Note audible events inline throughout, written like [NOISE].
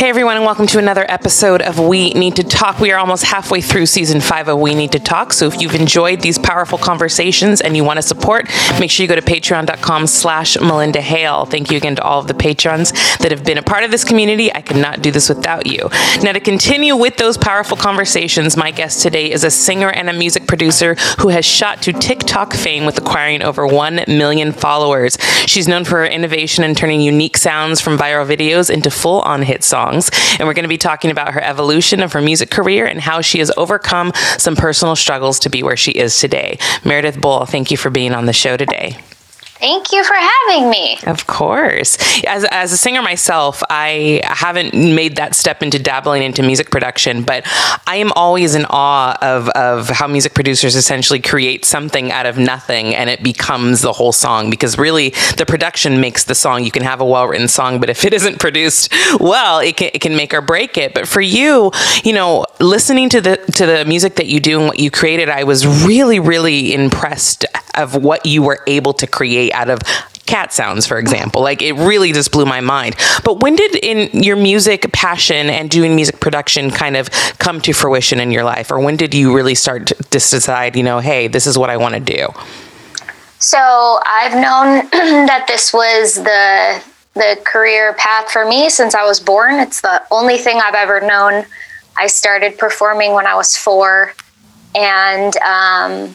Hey everyone, and welcome to another episode of We Need to Talk. We are almost halfway through season five of We Need to Talk. So if you've enjoyed these powerful conversations and you want to support, make sure you go to patreon.com slash Melinda Hale. Thank you again to all of the patrons that have been a part of this community. I could not do this without you. Now to continue with those powerful conversations, my guest today is a singer and a music producer who has shot to TikTok fame with acquiring over 1 million followers. She's known for her innovation in turning unique sounds from viral videos into full-on hit songs songs. And we're going to be talking about her evolution of her music career and how she has overcome some personal struggles to be where she is today. Meredith Bull, thank you for being on the show today. Thank you for having me. Of course. As, as a singer myself, I haven't made that step into dabbling into music production, but I am always in awe of, of how music producers essentially create something out of nothing and it becomes the whole song because really the production makes the song. You can have a well written song, but if it isn't produced well, it can, it can make or break it. But for you, you know, listening to the, to the music that you do and what you created, I was really, really impressed of what you were able to create out of cat sounds, for example. Like it really just blew my mind. But when did in your music passion and doing music production kind of come to fruition in your life? Or when did you really start to decide, you know, hey, this is what I want to do? So I've known [CLEARS THROAT] that this was the the career path for me since I was born. It's the only thing I've ever known. I started performing when I was four, and um,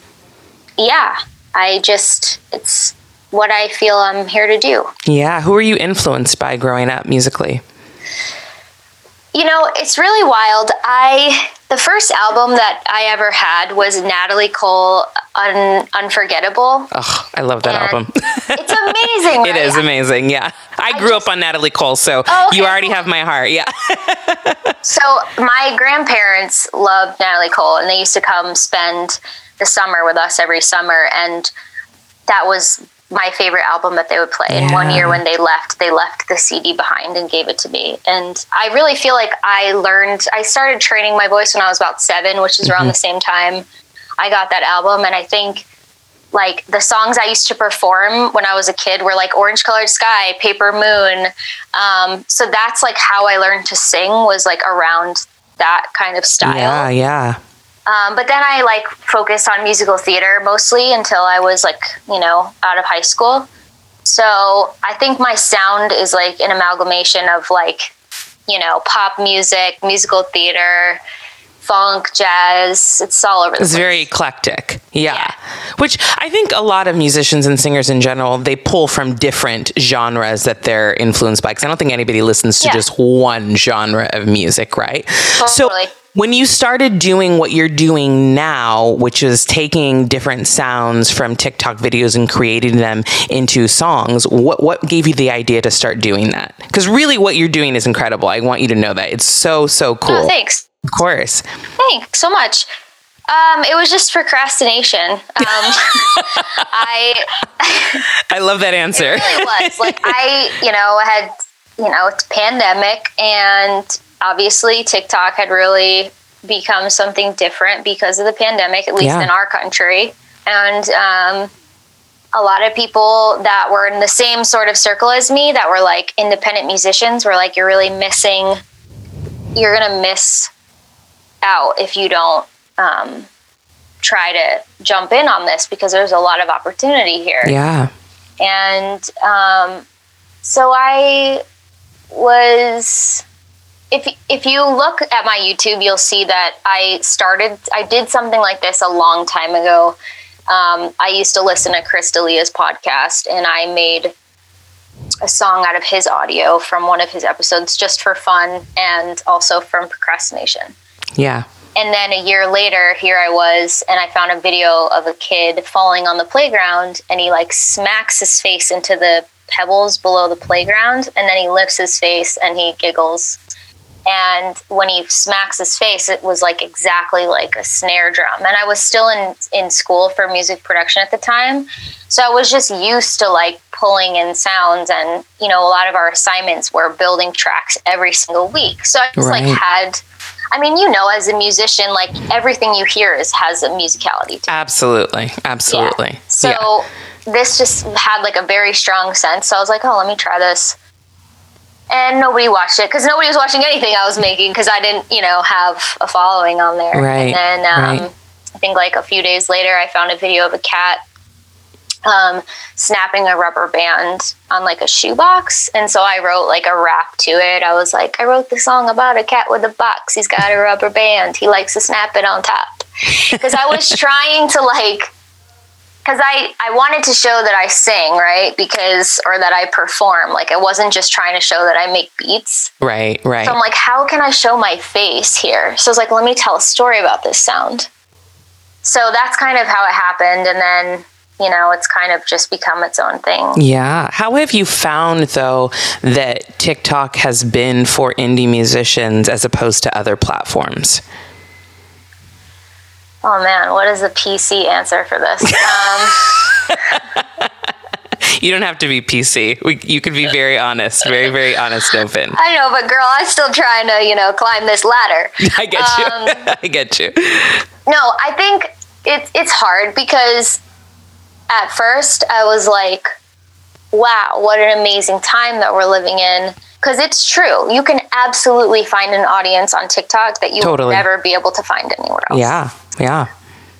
yeah, I just it's what I feel I'm here to do. Yeah. Who are you influenced by growing up musically? You know, it's really wild. I the first album that I ever had was Natalie Cole Un, Unforgettable. Oh, I love that And album. [LAUGHS] it's amazing. [LAUGHS] It right? is amazing. Yeah. I grew up on Natalie Cole, so Oh, okay, you already have my heart. Yeah. [LAUGHS] So my grandparents loved Natalie Cole, and they used to come spend the summer with us every summer, and that was my favorite album that they would play. And one year when they left, they left the CD behind and gave it to me. And I really feel like I learned. I started training my voice when I was about seven, which is around the same time I got that album. And I think like the songs I used to perform when I was a kid were like Orange Colored Sky, Paper Moon. Um, so that's like how I learned to sing was like around that kind of style. yeah. Yeah. Um, but then I like focused on musical theater mostly until I was like, you know, out of high school. So I think my sound is like an amalgamation of like, you know, pop music, musical theater, funk, jazz. It's all over the It's place. very eclectic. Yeah. Yeah. Which I think a lot of musicians and singers in general, they pull from different genres that they're influenced by. Because I don't think anybody listens to Yeah. just one genre of music, right? So Totally. When you started doing what you're doing now, which is taking different sounds from TikTok videos and creating them into songs, what what gave you the idea to start doing that? Because really what you're doing is incredible. I want you to know that. It's so, so cool. Oh, thanks. Of course. Thanks so much. Um, it was just procrastination. Um, [LAUGHS] I [LAUGHS] I love that answer. really was like [LAUGHS] I, you know, had you know it's pandemic, and obviously TikTok had really become something different because of the pandemic, at least Yeah. in our country, and um, a lot of people that were in the same sort of circle as me, that were like independent musicians, were like, "You're really missing. You're gonna miss out if you don't." Um, try to jump in on this because there's a lot of opportunity here yeah. and um, so I was. If if you look at my YouTube, you'll see that I started. I did something like this a long time ago. Um, I used to listen to Chris D'Elia's podcast, and I made a song out of his audio from one of his episodes just for fun and also from procrastination. Yeah. And then a year later, here I was, and I found a video of a kid falling on the playground, and he like smacks his face into the pebbles below the playground, and then he lifts his face and he giggles. And when he smacks his face, it was like exactly like a snare drum. And I was still in in school for music production at the time, so I was just used to like pulling in sounds, and you know, a lot of our assignments were building tracks every single week. So I just Right. like had I mean, you know, as a musician, like everything you hear is has a musicality to it. Absolutely. Absolutely. Yeah. So Yeah. this just had like a very strong sense. So I was like, oh, let me try this. And nobody watched it because nobody was watching anything I was making because I didn't, you know, have a following on there. Right. And then um, right. I think like a few days later, I found a video of a cat um, snapping a rubber band on like a shoebox. And so I wrote like a rap to it. I was like, I wrote the song about a cat with a box. He's got a rubber band. He likes to snap it on top. Because I was [LAUGHS] trying to like, because I, I wanted to show that I sing, right? Because, or that I perform. Like, I wasn't just trying to show that I make beats. Right, right. So I'm like, how can I show my face here? So I was like, let me tell a story about this sound. So that's kind of how it happened. And then, you know, it's kind of just become its own thing. Yeah. How have you found, though, that TikTok has been for indie musicians as opposed to other platforms? Oh man, what is the PC answer for this? Um, [LAUGHS] You don't have to be PC. We, you could be very honest, very, very honest, open. I know, but girl, I'm still trying to, you know, climb this ladder. [LAUGHS] I get you. [LAUGHS] I get you. No, I think it's it's hard because at first I was like, wow, what an amazing time that we're living in. Because it's true. You can absolutely find an audience on TikTok that you Totally. will never be able to find anywhere else. Yeah, yeah.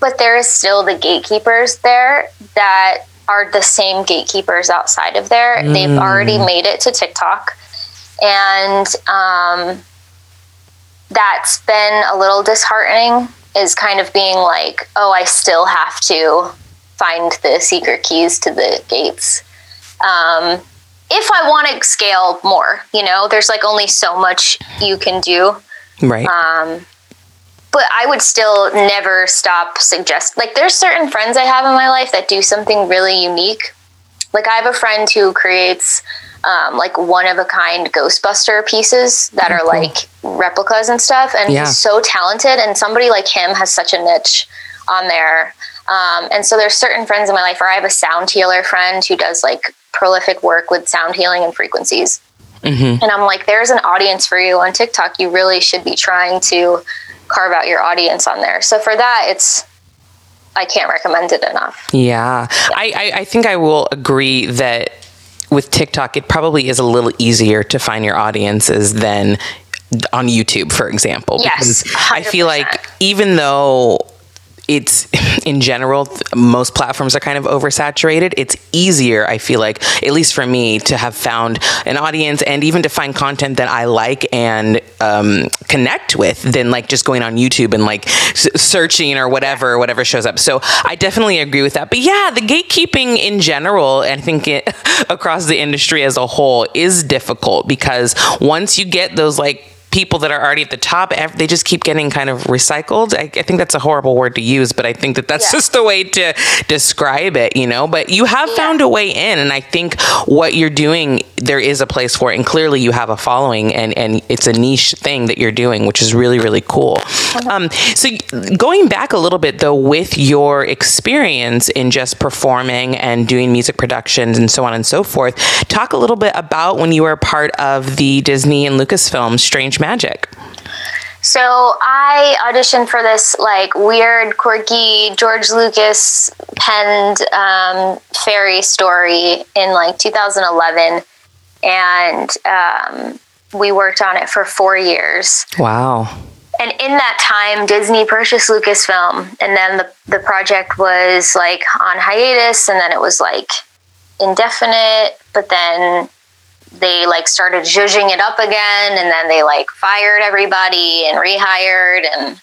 But there is still the gatekeepers there that are the same gatekeepers outside of there. They've already made it to TikTok. And um, that's been a little disheartening, is kind of being like, oh, I still have to find the secret keys to the gates. Um, if I want to scale more, you know, there's like only so much you can do Right. um, but I would still never stop suggest like there's certain friends I have in my life that do something really unique. Like I have a friend who creates um, like one of a kind Ghostbuster pieces that are like replicas and stuff, and Yeah. he's so talented. And somebody like him has such a niche on there. Um, and so there's certain friends in my life, or I have a sound healer friend who does like prolific work with sound healing and frequencies. Mm-hmm. And I'm like, there's an audience for you on TikTok. You really should be trying to carve out your audience on there. So for that, it's, I can't recommend it enough. Yeah. I, I, I think I will agree that with TikTok, it probably is a little easier to find your audiences than on YouTube, for example. Yes, Because I feel like even though it's [LAUGHS] in general most platforms are kind of oversaturated. It's easier i feel like at least for me to have found an audience and even to find content that i like and um, connect with than like just going on youtube and like s- searching or whatever whatever shows up. So i definitely agree with that. But yeah the gatekeeping in general i think it [LAUGHS] across the industry as a whole is difficult because once you get those like people that are already at the top, they just keep getting kind of recycled. I, I think that's a horrible word to use, but I think that that's Yeah. just the way to describe it, you know. But you have found a way in, and I think what you're doing, there is a place for it, and clearly you have a following, and and it's a niche thing that you're doing, which is really really cool. Um, so going back a little bit though, with your experience in just performing and doing music productions and so on and so forth, talk a little bit about when you were part of the Disney and Lucasfilm Strange Magic. So I auditioned for this like weird, quirky George Lucas penned um, fairy story in like 2011, and um, we worked on it for four years. Wow. And in that time, Disney purchased Lucasfilm, and then the the project was like on hiatus, and then it was like indefinite. But then they like started zhuzhing it up again, and then they like fired everybody and rehired and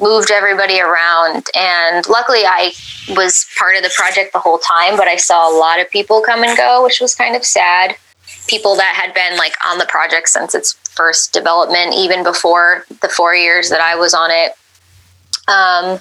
moved everybody around. And luckily, I was part of the project the whole time, but I saw a lot of people come and go, which was kind of sad. People that had been like on the project since its first development, even before the four years that I was on it. Um,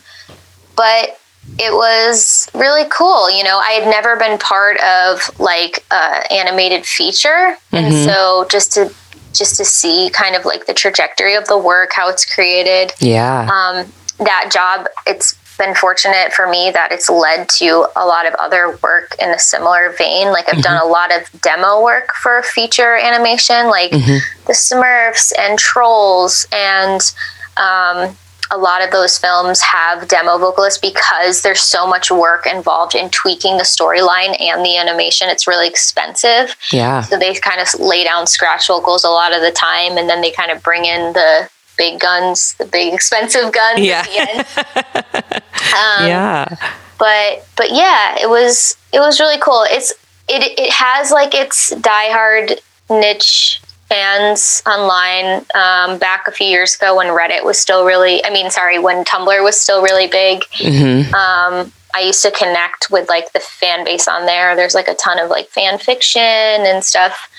but it was really cool. You know, I had never been part of like a animated feature, and so just to just to see kind of like the trajectory of the work, how it's created, Yeah. um, that job, it's been fortunate for me that it's led to a lot of other work in a similar vein. Like I've done a lot of demo work for feature animation, like the Smurfs and Trolls and um, a lot of those films have demo vocalists because there's so much work involved in tweaking the storyline and the animation. It's really expensive. Yeah. So they kind of lay down scratch vocals a lot of the time, and then they kind of bring in the big guns, the big expensive guns Yeah. [LAUGHS] Um, yeah. but but yeah, it was it was really cool. It's it it has like its diehard niche fans online. Um, back a few years ago when Reddit was still really, I mean, sorry, when Tumblr was still really big. hmm Um, I used to connect with like the fan base on there. There's like a ton of like fan fiction and stuff.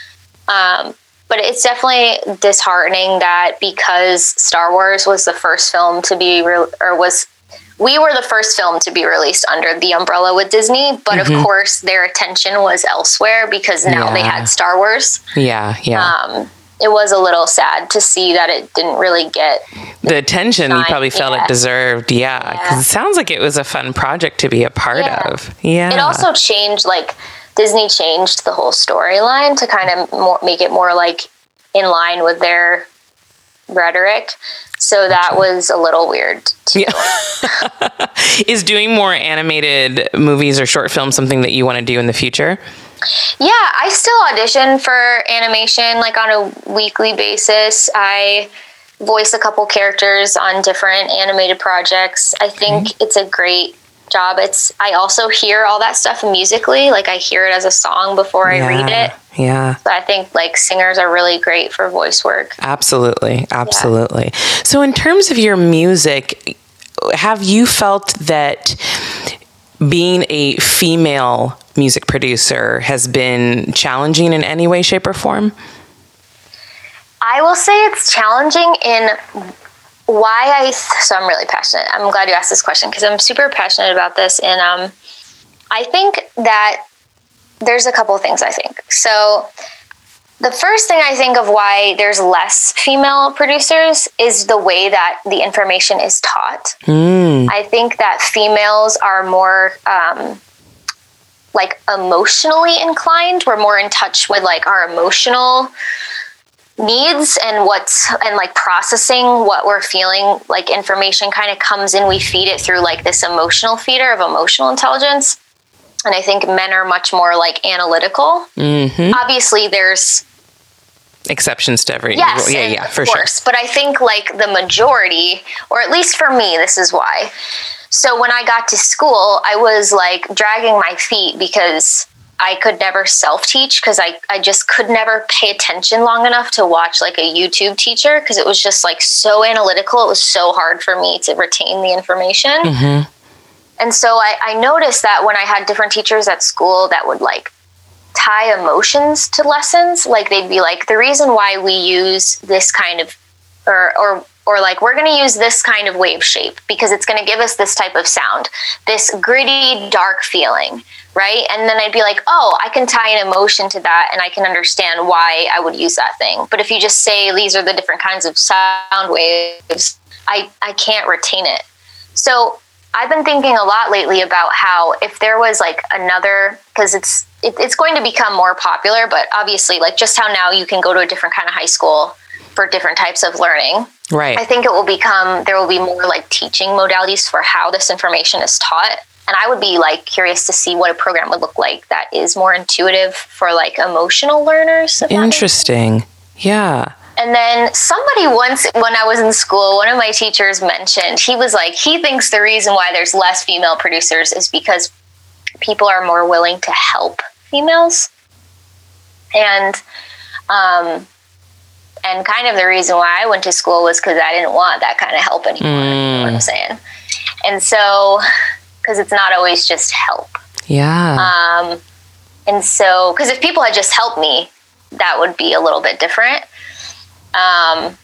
Um, but it's definitely disheartening that because Star Wars was the first film to be re- or was we were the first film to be released under the umbrella with Disney, but of course their attention was elsewhere because now they had Star Wars. Yeah. Yeah. Um, it was a little sad to see that it didn't really get the attention you probably felt yeah. it deserved. Yeah. 'Cause Yeah. it sounds like it was a fun project to be a part Yeah. of. Yeah. it also changed like disney changed the whole storyline to kind of more, make it more like in line with their rhetoric so that was a little weird. Yeah. [LAUGHS] Is doing more animated movies or short films something that you want to do in the future? yeah i still audition for animation like on a weekly basis i voice a couple characters on different animated projects i think it's a great job it's i also hear all that stuff musically like i hear it as a song before i read it Yeah. so i think like singers are really great for voice work Absolutely. Absolutely. So, in terms of your music, have you felt that being a female music producer has been challenging in any way, shape, or form? I will say it's challenging in why I. So I'm really passionate. I'm glad you asked this question because I'm super passionate about this, and um, I think that there's a couple things. I think so. The first thing I think of why there's less female producers is the way that the information is taught. I think that females are more um, like emotionally inclined. We're more in touch with like our emotional needs and what's and like processing what we're feeling like information kind of comes in we feed it through like this emotional feeder of emotional intelligence and i think men are much more like analytical Mm-hmm. obviously there's Exceptions to every. Yes, Yeah, yeah, of for course. But I think like the majority, or at least for me, this is why. So when I got to school, I was like dragging my feet because I could never self teach because I, I just could never pay attention long enough to watch like a YouTube teacher because it was just like so analytical. It was so hard for me to retain the information. sure. hmm And so I, I noticed that when I had different teachers at school that would like tie emotions to lessons, like they'd be like, the reason why we use this kind of, or, or, or like, we're going to use this kind of wave shape because it's going to give us this type of sound, this gritty, dark feeling, right? And then I'd be like, oh, I can tie an emotion to that and I can understand why I would use that thing. But if you just say these are the different kinds of sound waves, I, I can't retain it. So I've been thinking a lot lately about how if there was like another, because it's it, it's going to become more popular, but obviously, like just how now you can go to a different kind of high school for different types of learning. Right. I think it will become there will be more like teaching modalities for how this information is taught. And I would be like curious to see what a program would look like that is more intuitive for like emotional learners. if that makes Interesting. Yeah. and then somebody once, when I was in school, one of my teachers mentioned, he was like, he thinks the reason why there's less female producers is because people are more willing to help females. And, um, and kind of the reason why I went to school was because I didn't want that kind of help anymore. You know what I'm saying? And so, because it's not always just help. Yeah. Um, and so, because if people had just helped me, that would be a little bit different. Um,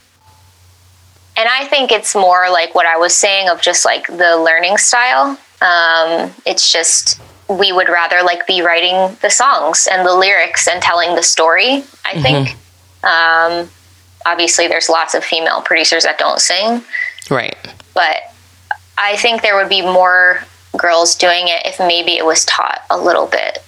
and I think it's more like what I was saying of just like the learning style. Um, it's just we would rather like be writing the songs and the lyrics and telling the story. I think. Um, obviously, there's lots of female producers that don't sing, right. but I think there would be more girls doing it if maybe it was taught a little bit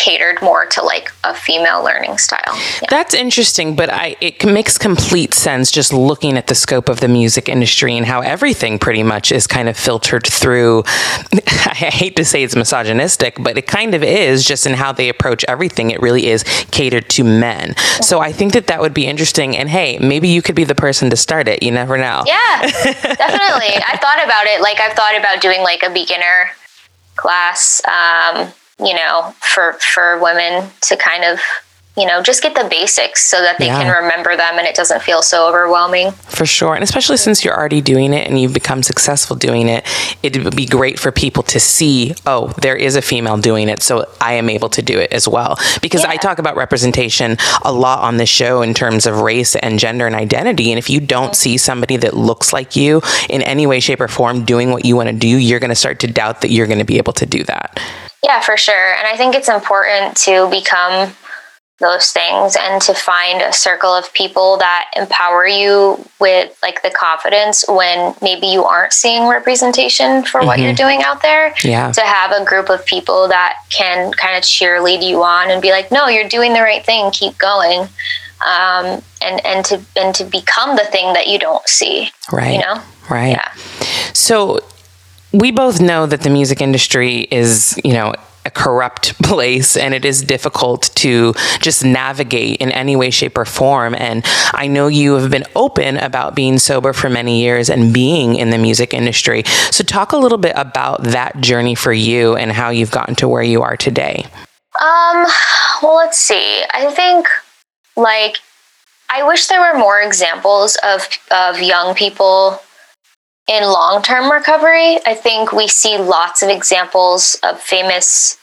catered more to like a female learning style. Yeah. That's interesting, but I it makes complete sense just looking at the scope of the music industry and how everything pretty much is kind of filtered through. [LAUGHS] I hate to say it's misogynistic, but it kind of is just in how they approach everything. It really is catered to men. So I think that that would be interesting. And hey, maybe you could be the person to start it. You never know. Yeah, [LAUGHS] definitely. I thought about it. Like I've thought about doing like a beginner class. Um, you know, for for women to kind of you know, just get the basics so that they yeah. can remember them and it doesn't feel so overwhelming. For sure. And especially since you're already doing it and you've become successful doing it, it would be great for people to see, oh, there is a female doing it, so I am able to do it as well. Because yeah. I talk about representation a lot on this show in terms of race and gender and identity. And if you don't see somebody that looks like you in any way, shape, or form doing what you want to do, you're going to start to doubt that you're going to be able to do that. Yeah, for sure. And I think it's important to become those things and to find a circle of people that empower you with like the confidence when maybe you aren't seeing representation for mm-hmm. what you're mm-hmm. doing out there. Yeah. To have a group of people that can kind of cheerlead you on and be like no you're doing the right thing. Keep going. Um, and and to and to become the thing that you don't see right. you know? Right. Yeah. So we both know that the music industry is you know a corrupt [LAUGHS] place and it is difficult to just navigate in any way, shape, or form. And I know you have been open about being sober for many years and being in the music industry. So, talk a little bit about that journey for you and how you've gotten to where you are today. Um, well, let's see. I think like I wish there were more examples of of young people in long term recovery, I think we see lots of examples of famous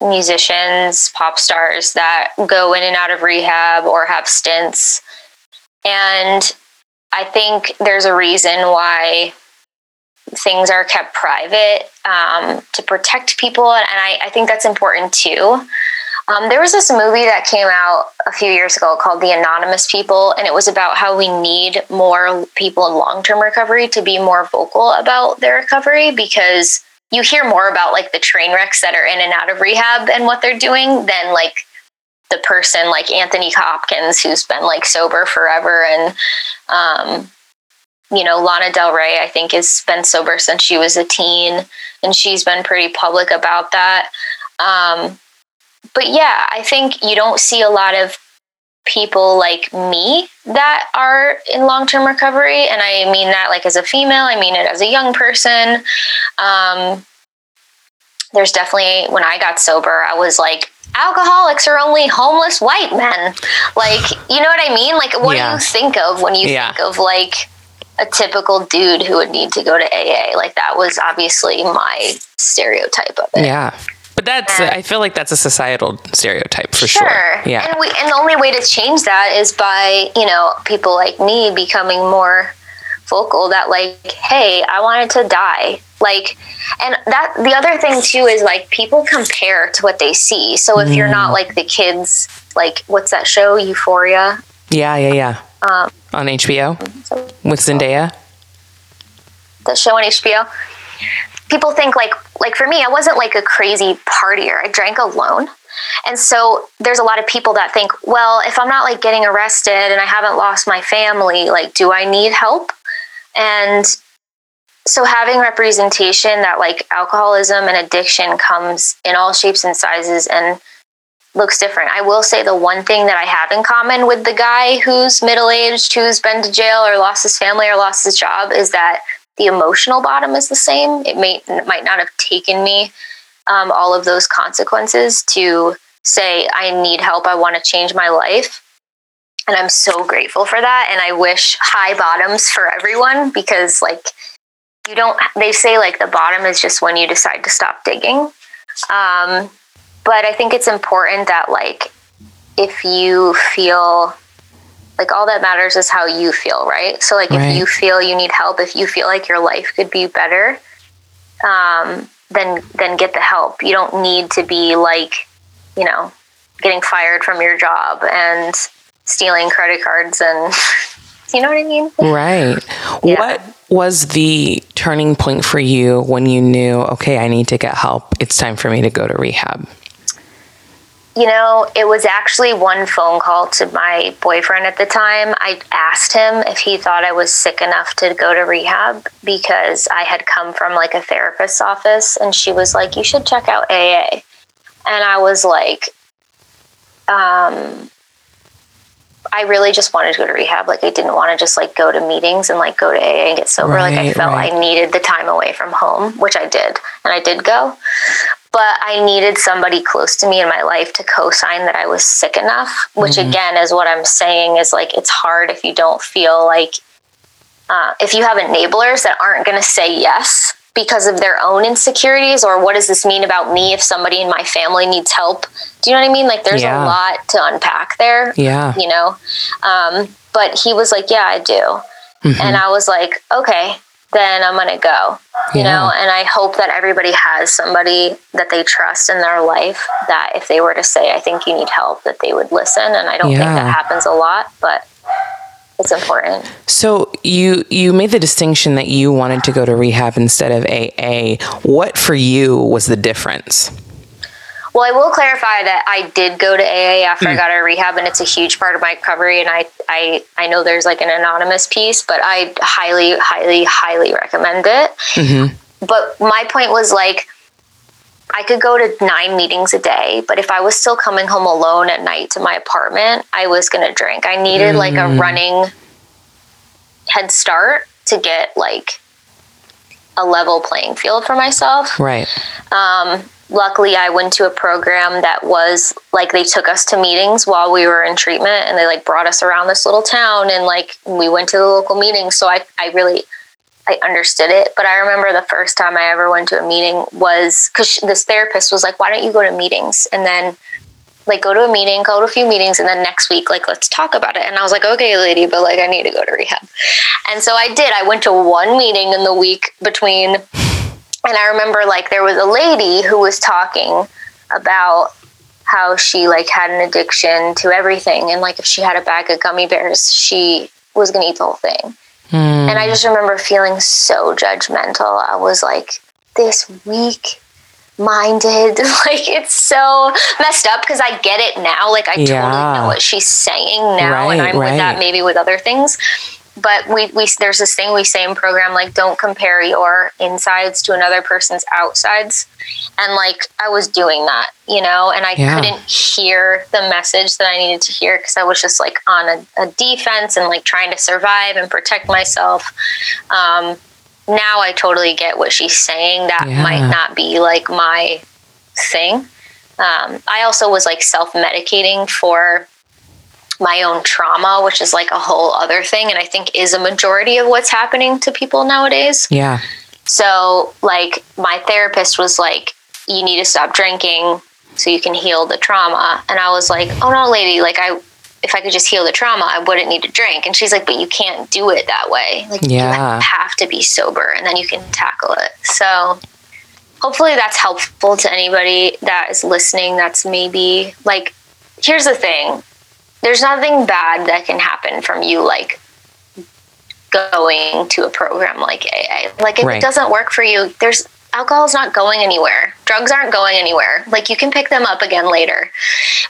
musicians, pop stars that go in and out of rehab or have stints. And I think there's a reason why things are kept private um, to protect people. And I, I think that's important too. Um, there was this movie that came out a few years ago called The Anonymous People, and it was about how we need more people in long term recovery to be more vocal about their recovery because you hear more about like the train wrecks that are in and out of rehab and what they're doing than like the person like Anthony Hopkins who's been like sober forever and um, you know Lana Del Rey I think has been sober since she was a teen and she's been pretty public about that. Um, but yeah, I think you don't see a lot of people like me that are in long-term recovery and i mean that like as a female i mean it as a young person. Um, there's definitely when i got sober i was like alcoholics are only homeless white men. Like you know what i mean? Like what yeah. do you think of when you yeah. think of like a typical dude who would need to go to aa like that was obviously my stereotype of it. Yeah but that's, and, I feel like that's a societal stereotype for sure. sure. Yeah. And, we, and the only way to change that is by, you know, people like me becoming more vocal that, like, hey, I wanted to die. Like, and that, the other thing too is like people compare to what they see. So if mm. you're not mm. like the kids, like, what's that show, Euphoria? Yeah, yeah, yeah. Um, on HBO with Zendaya? The show on HBO people think like like for me i wasn't like a crazy partier. I drank alone. And so there's a lot of people that think well if i'm not like getting arrested and i haven't lost my family like do i need help? And so having representation that like alcoholism and addiction comes in all shapes and sizes and looks different. I will say the one thing that I have in common with the guy who's middle aged, who's been to jail or lost his family or lost his job is that the emotional bottom is the same. It may it might not have taken me um, all of those consequences to say I need help. I want to change my life, and I'm so grateful for that. And I wish high bottoms for everyone because like you don't. They say like the bottom is just when you decide to stop digging. Um, but I think it's important that like if you feel like all that matters is how you feel right? So like right. if you feel you need help if you feel like your life could be better um, then then get the help. You don't need to be like you know getting fired from your job and stealing credit cards and [LAUGHS] you know what i mean? Right. Yeah. what was the turning point for you when you knew okay i need to get help. It's time for me to go to rehab You know, it was actually one phone call to my boyfriend at the time. I asked him if he thought I was sick enough to go to rehab because I had come from like a therapist's office and she was like, You should check out AA. And I was like, um, I really just wanted to go to rehab. Like I didn't want to just like go to meetings and like go to AA and get sober. Right, like I felt right. I needed the time away from home, which I did, and I did go. But I needed somebody close to me in my life to co-sign that I was sick enough. Which mm-hmm. again is what I'm saying is like it's hard if you don't feel like uh, if you have enablers that aren't going to say yes because of their own insecurities or what does this mean about me if somebody in my family needs help do you know what i mean like there's yeah. a lot to unpack there yeah you know um, but he was like yeah i do mm-hmm. and i was like okay then i'm gonna go you yeah. know and i hope that everybody has somebody that they trust in their life that if they were to say i think you need help that they would listen and i don't yeah. think that happens a lot but it's important. So you you made the distinction that you wanted to go to rehab instead of AA. What for you was the difference? Well, I will clarify that I did go to AA after mm. I hmm. got out of rehab, and it's a huge part of my recovery. And I, I, I know there's like an anonymous piece, but I highly, highly, highly recommend it. Mm-hmm. But my point was like, I could go to nine meetings a day, but if I was still coming home alone at night to my apartment, I was going to drink. I needed mm. like a mm. running head start to get like a level playing field for myself. Right. Um, luckily, I went to a program that was like they took us to meetings while we were in treatment and they like brought us around this little town and like we went to the local meetings. So I, I really I understood it. But I remember the first time I ever went to a meeting was because this therapist was like, why don't you go to meetings? And then like go to a meeting, go to a few meetings, and then next week, like, let's talk about it. And I was like, okay, lady, but like, I need to go to rehab. And so I did. I went to one meeting in the week between, and I remember like there was a lady who was talking about how she like had an addiction to everything. And like, if she had a bag of gummy bears, she was going to eat the whole thing. Mm. And I just remember feeling so judgmental. I was like, this weak minded. [LAUGHS] like it's so messed up because I get it now. Like I yeah. totally know what she's saying now, right, and I'm right. with that maybe with other things but we, we there's this thing we say in program like don't compare your insides to another person's outsides and like i was doing that you know and i yeah. couldn't hear the message that i needed to hear because i was just like on a, a, defense and like trying to survive and protect myself um, now i totally get what she's saying that yeah. might not be like my thing um, i also was like self-medicating for my own trauma, which is like a whole other thing. And I think is a majority of what's happening to people nowadays. Yeah. So, like, my therapist was like, you need to stop drinking so you can heal the trauma. And I was like, oh no, lady, like, I, if I could just heal the trauma, I wouldn't need to drink. And she's like, but you can't do it that way. Like, yeah. you have to be sober and then you can tackle it. So, hopefully, that's helpful to anybody that is listening that's maybe like, here's the thing there's nothing bad that can happen from you like going to a program like AA. Like if right. it doesn't work for you, there's alcohol's not going anywhere. Drugs aren't going anywhere. Like you can pick them up again later.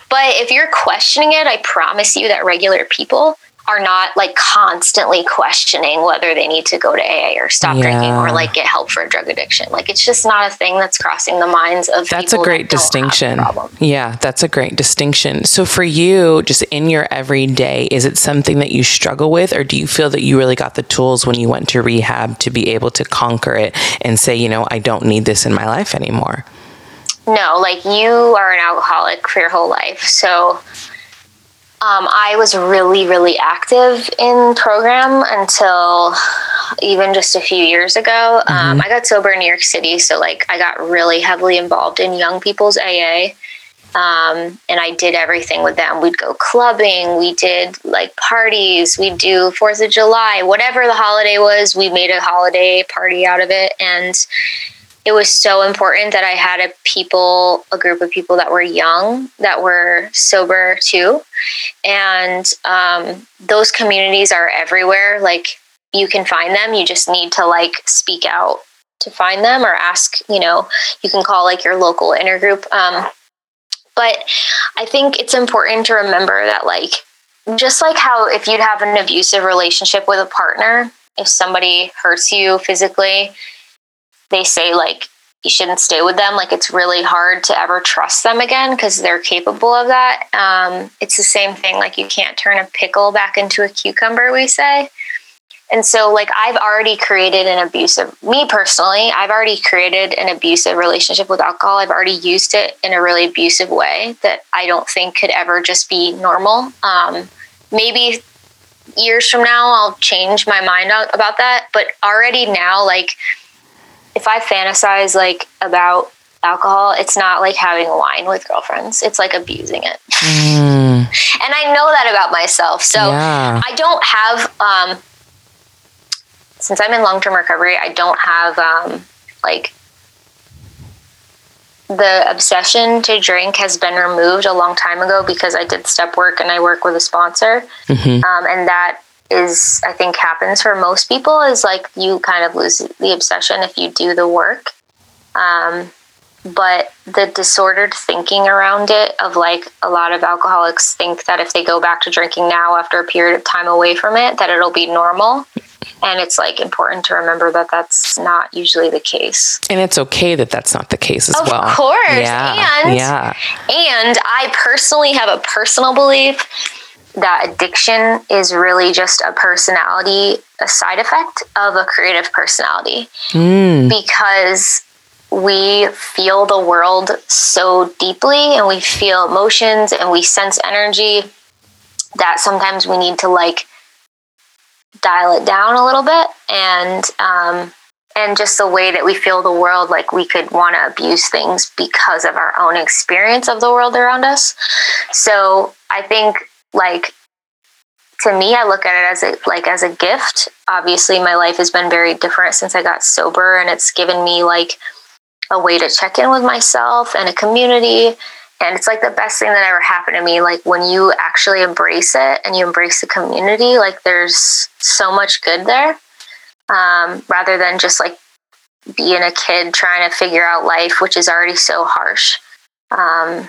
But if you're questioning it, I promise you that regular people are not like constantly questioning whether they need to go to AA or stop yeah. drinking or like get help for a drug addiction. Like it's just not a thing that's crossing the minds of That's a great that distinction. Yeah, that's a great distinction. So for you, just in your everyday, is it something that you struggle with or do you feel that you really got the tools when you went to rehab to be able to conquer it and say, you know, I don't need this in my life anymore? No, like you are an alcoholic for your whole life. So um, I was really, really active in program until even just a few years ago. Um, mm-hmm. I got sober in New York City, so like I got really heavily involved in young people's AA. Um, and I did everything with them. We'd go clubbing, we did like parties, we'd do Fourth of July, whatever the holiday was, we made a holiday party out of it. And it was so important that I had a people, a group of people that were young, that were sober too. And um, those communities are everywhere. Like you can find them. You just need to like speak out to find them or ask, you know, you can call like your local intergroup. Um, but I think it's important to remember that, like, just like how if you'd have an abusive relationship with a partner, if somebody hurts you physically, they say, like, you shouldn't stay with them. Like, it's really hard to ever trust them again because they're capable of that. Um, it's the same thing. Like, you can't turn a pickle back into a cucumber, we say. And so, like, I've already created an abusive, me personally, I've already created an abusive relationship with alcohol. I've already used it in a really abusive way that I don't think could ever just be normal. Um, maybe years from now, I'll change my mind about that. But already now, like, if I fantasize, like, about alcohol, it's not like having wine with girlfriends. It's like abusing it. Mm. [LAUGHS] and I know that about myself. So yeah. I don't have, um, since I'm in long term recovery, I don't have um, like the obsession to drink has been removed a long time ago because I did step work and I work with a sponsor. Mm-hmm. Um, and that is, I think, happens for most people is like you kind of lose the obsession if you do the work. Um, but the disordered thinking around it of like a lot of alcoholics think that if they go back to drinking now after a period of time away from it that it'll be normal. And it's like important to remember that that's not usually the case. And it's okay that that's not the case as of well. of course. Yeah. And yeah. and i personally have a personal belief that addiction is really just a personality a side effect of a creative personality mm. because we feel the world so deeply and we feel emotions and we sense energy that sometimes we need to like dial it down a little bit and um, and just the way that we feel the world like we could want to abuse things because of our own experience of the world around us so i think like to me i look at it as a like as a gift. Obviously my life has been very different since i got sober and it's given me like a way to check in with myself and a community. And it's like the best thing that ever happened to me. Like when you actually embrace it and you embrace the community like there's so much good there um, rather than just like being a kid trying to figure out life which is already so harsh. Um,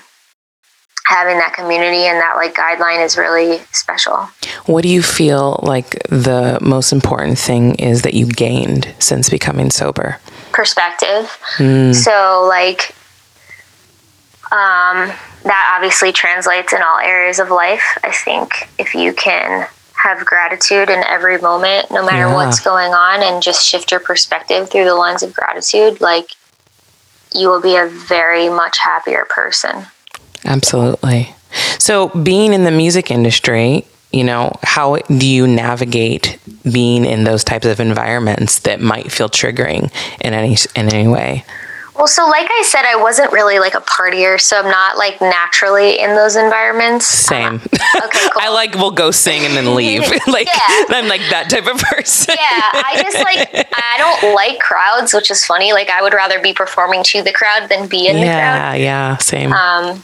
having that community and that like guideline is really special what do you feel like the most important thing is that you gained since becoming sober perspective mm. so like um, that obviously translates in all areas of life. I think if you can have gratitude in every moment, no matter yeah. what's going on, and just shift your perspective through the lens of gratitude, like you will be a very much happier person. Absolutely. So, being in the music industry, you know, how do you navigate being in those types of environments that might feel triggering in any in any way? Well, so like I said, I wasn't really like a partier, so I'm not like naturally in those environments. Same. Uh, okay, [LAUGHS] cool. I like will go sing and then leave. [LAUGHS] [LAUGHS] like yeah. I'm like that type of person. yeah, I just like I don't like crowds, which is funny. Like I would rather be performing to the crowd than be in yeah, the crowd. Yeah, yeah, same. Um,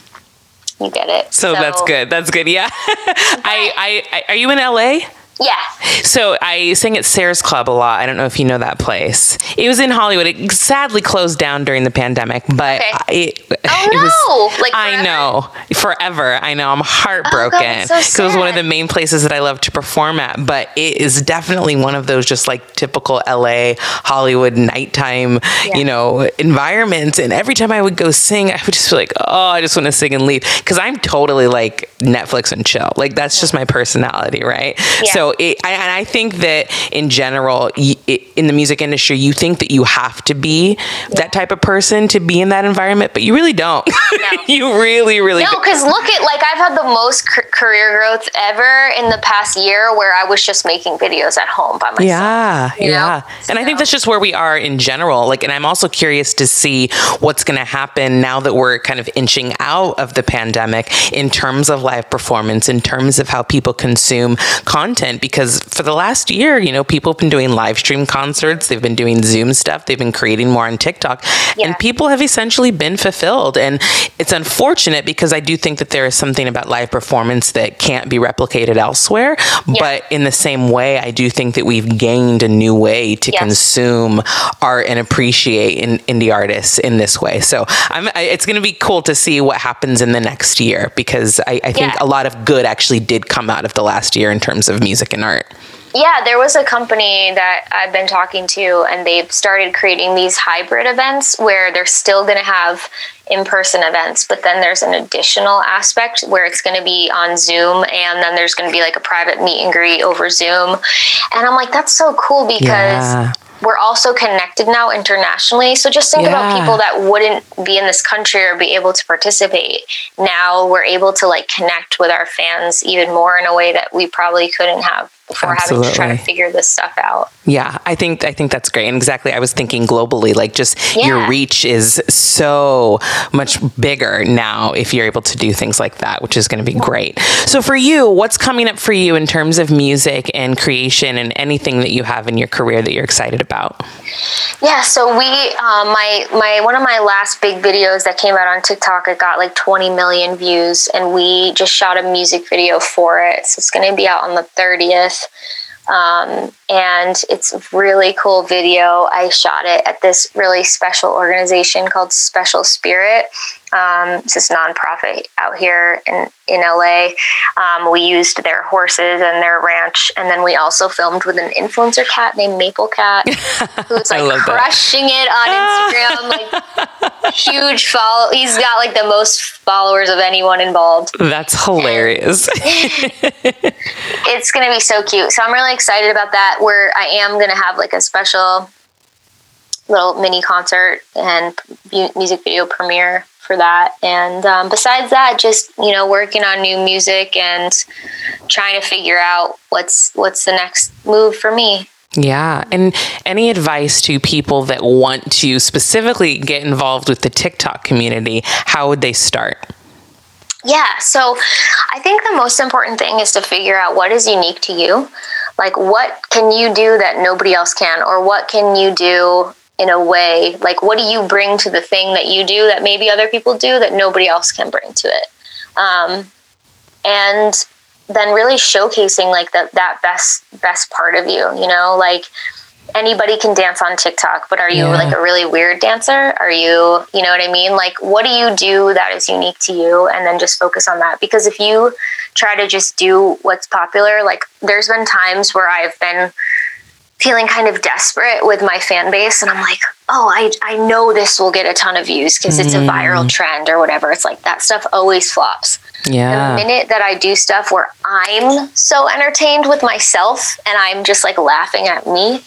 you get it. So, so that's good. That's good. Yeah. [LAUGHS] I, I, I, are you in LA? Yeah. So I sang at Sayers Club a lot. I don't know if you know that place. It was in Hollywood. It sadly closed down during the pandemic, but okay. it, [LAUGHS] oh, it no. was. Like forever? I know forever. I know. I'm heartbroken because oh, so it was one of the main places that I love to perform at. But it is definitely one of those just like typical LA Hollywood nighttime, yeah. you know, environments. And every time I would go sing, I would just be like, oh, I just want to sing and leave because I'm totally like Netflix and chill. Like that's just my personality, right? Yeah. So so it, I, and I think that in general, in the music industry, you think that you have to be yeah. that type of person to be in that environment, but you really don't. No. [LAUGHS] you really, really no. Because look at like I've had the most career growth ever in the past year, where I was just making videos at home by myself. Yeah, yeah. Know? And so. I think that's just where we are in general. Like, and I'm also curious to see what's going to happen now that we're kind of inching out of the pandemic in terms of live performance, in terms of how people consume content because for the last year, you know, people have been doing live stream concerts, they've been doing Zoom stuff, they've been creating more on TikTok, yeah. and people have essentially been fulfilled. And it's unfortunate because I do think that there is something about live performance that can't be replicated elsewhere. Yeah. But in the same way, I do think that we've gained a new way to yes. consume art and appreciate in, indie artists in this way. So I, it's going to be cool to see what happens in the next year because I, I think yeah. a lot of good actually did come out of the last year in terms of music and art. Yeah, there was a company that I've been talking to, and they've started creating these hybrid events where they're still going to have in person events, but then there's an additional aspect where it's going to be on Zoom, and then there's going to be like a private meet and greet over Zoom. And I'm like, that's so cool because. Yeah we're also connected now internationally. So just think yeah. about people that wouldn't be in this country or be able to participate. Now we're able to like connect with our fans even more in a way that we probably couldn't have before Absolutely. having to try to figure this stuff out. Yeah, I think I think that's great. And exactly, I was thinking globally, like just yeah. your reach is so much bigger now if you're able to do things like that, which is going to be great. So for you, what's coming up for you in terms of music and creation and anything that you have in your career that you're excited about? Yeah, so we um, my my one of my last big videos that came out on TikTok, it got like 20 million views, and we just shot a music video for it. So it's going to be out on the 30th. Um, and it's a really cool video. I shot it at this really special organization called Special Spirit. Um, it's this nonprofit out here in, in LA. Um, we used their horses and their ranch, and then we also filmed with an influencer cat named Maple Cat, [LAUGHS] who's like crushing that. it on Instagram. [LAUGHS] like huge follow. He's got like the most followers of anyone involved. That's hilarious. [LAUGHS] it's gonna be so cute. So I'm really excited about that. Where I am gonna have like a special little mini concert and music video premiere for that. And um, besides that, just you know, working on new music and trying to figure out what's what's the next move for me. Yeah. And any advice to people that want to specifically get involved with the TikTok community, how would they start? Yeah. So I think the most important thing is to figure out what is unique to you. Like, what can you do that nobody else can? Or what can you do in a way like what do you bring to the thing that you do that maybe other people do that nobody else can bring to it um, and then really showcasing like that that best best part of you you know like anybody can dance on TikTok, but are you yeah. like a really weird dancer? Are you, you know what I mean? Like, what do you do that is unique to you? And then just focus on that. Because if you try to just do what's popular, like, there's been times where I've been feeling kind of desperate with my fan base and I'm like, oh, I, I know this will get a ton of views because it's a viral mm. trend or whatever. It's like that stuff always flops. Yeah. The minute that I do stuff where I'm so entertained with myself and I'm just like laughing at me,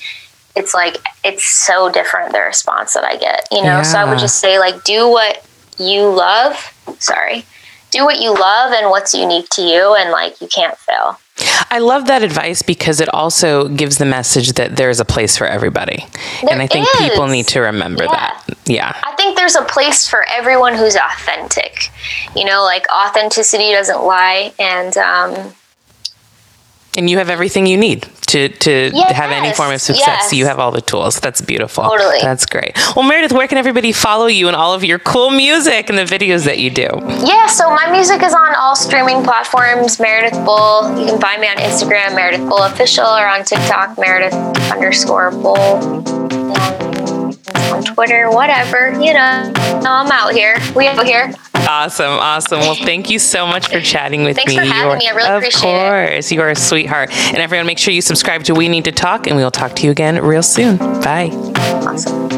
it's like it's so different the response that I get, you know? Yeah. So I would just say like do what you love. Sorry. Do what you love and what's unique to you and like you can't fail. I love that advice because it also gives the message that there's a place for everybody. There and I think is. people need to remember yeah. that. Yeah. I think there's a place for everyone who's authentic. You know, like authenticity doesn't lie. And, um, and you have everything you need to to yes, have any form of success. Yes. You have all the tools. That's beautiful. Totally. That's great. Well, Meredith, where can everybody follow you and all of your cool music and the videos that you do? Yeah, so my music is on all streaming platforms. Meredith Bull. You can find me on Instagram, Meredith Bull Official, or on TikTok, Meredith underscore Bull. On Twitter, whatever. You know, I'm out here. We out here. Awesome, awesome. Well, thank you so much for chatting with Thanks me. Thanks for having me. I really appreciate it. Of course, you are a sweetheart. And everyone, make sure you subscribe to We Need to Talk, and we will talk to you again real soon. Bye. Awesome.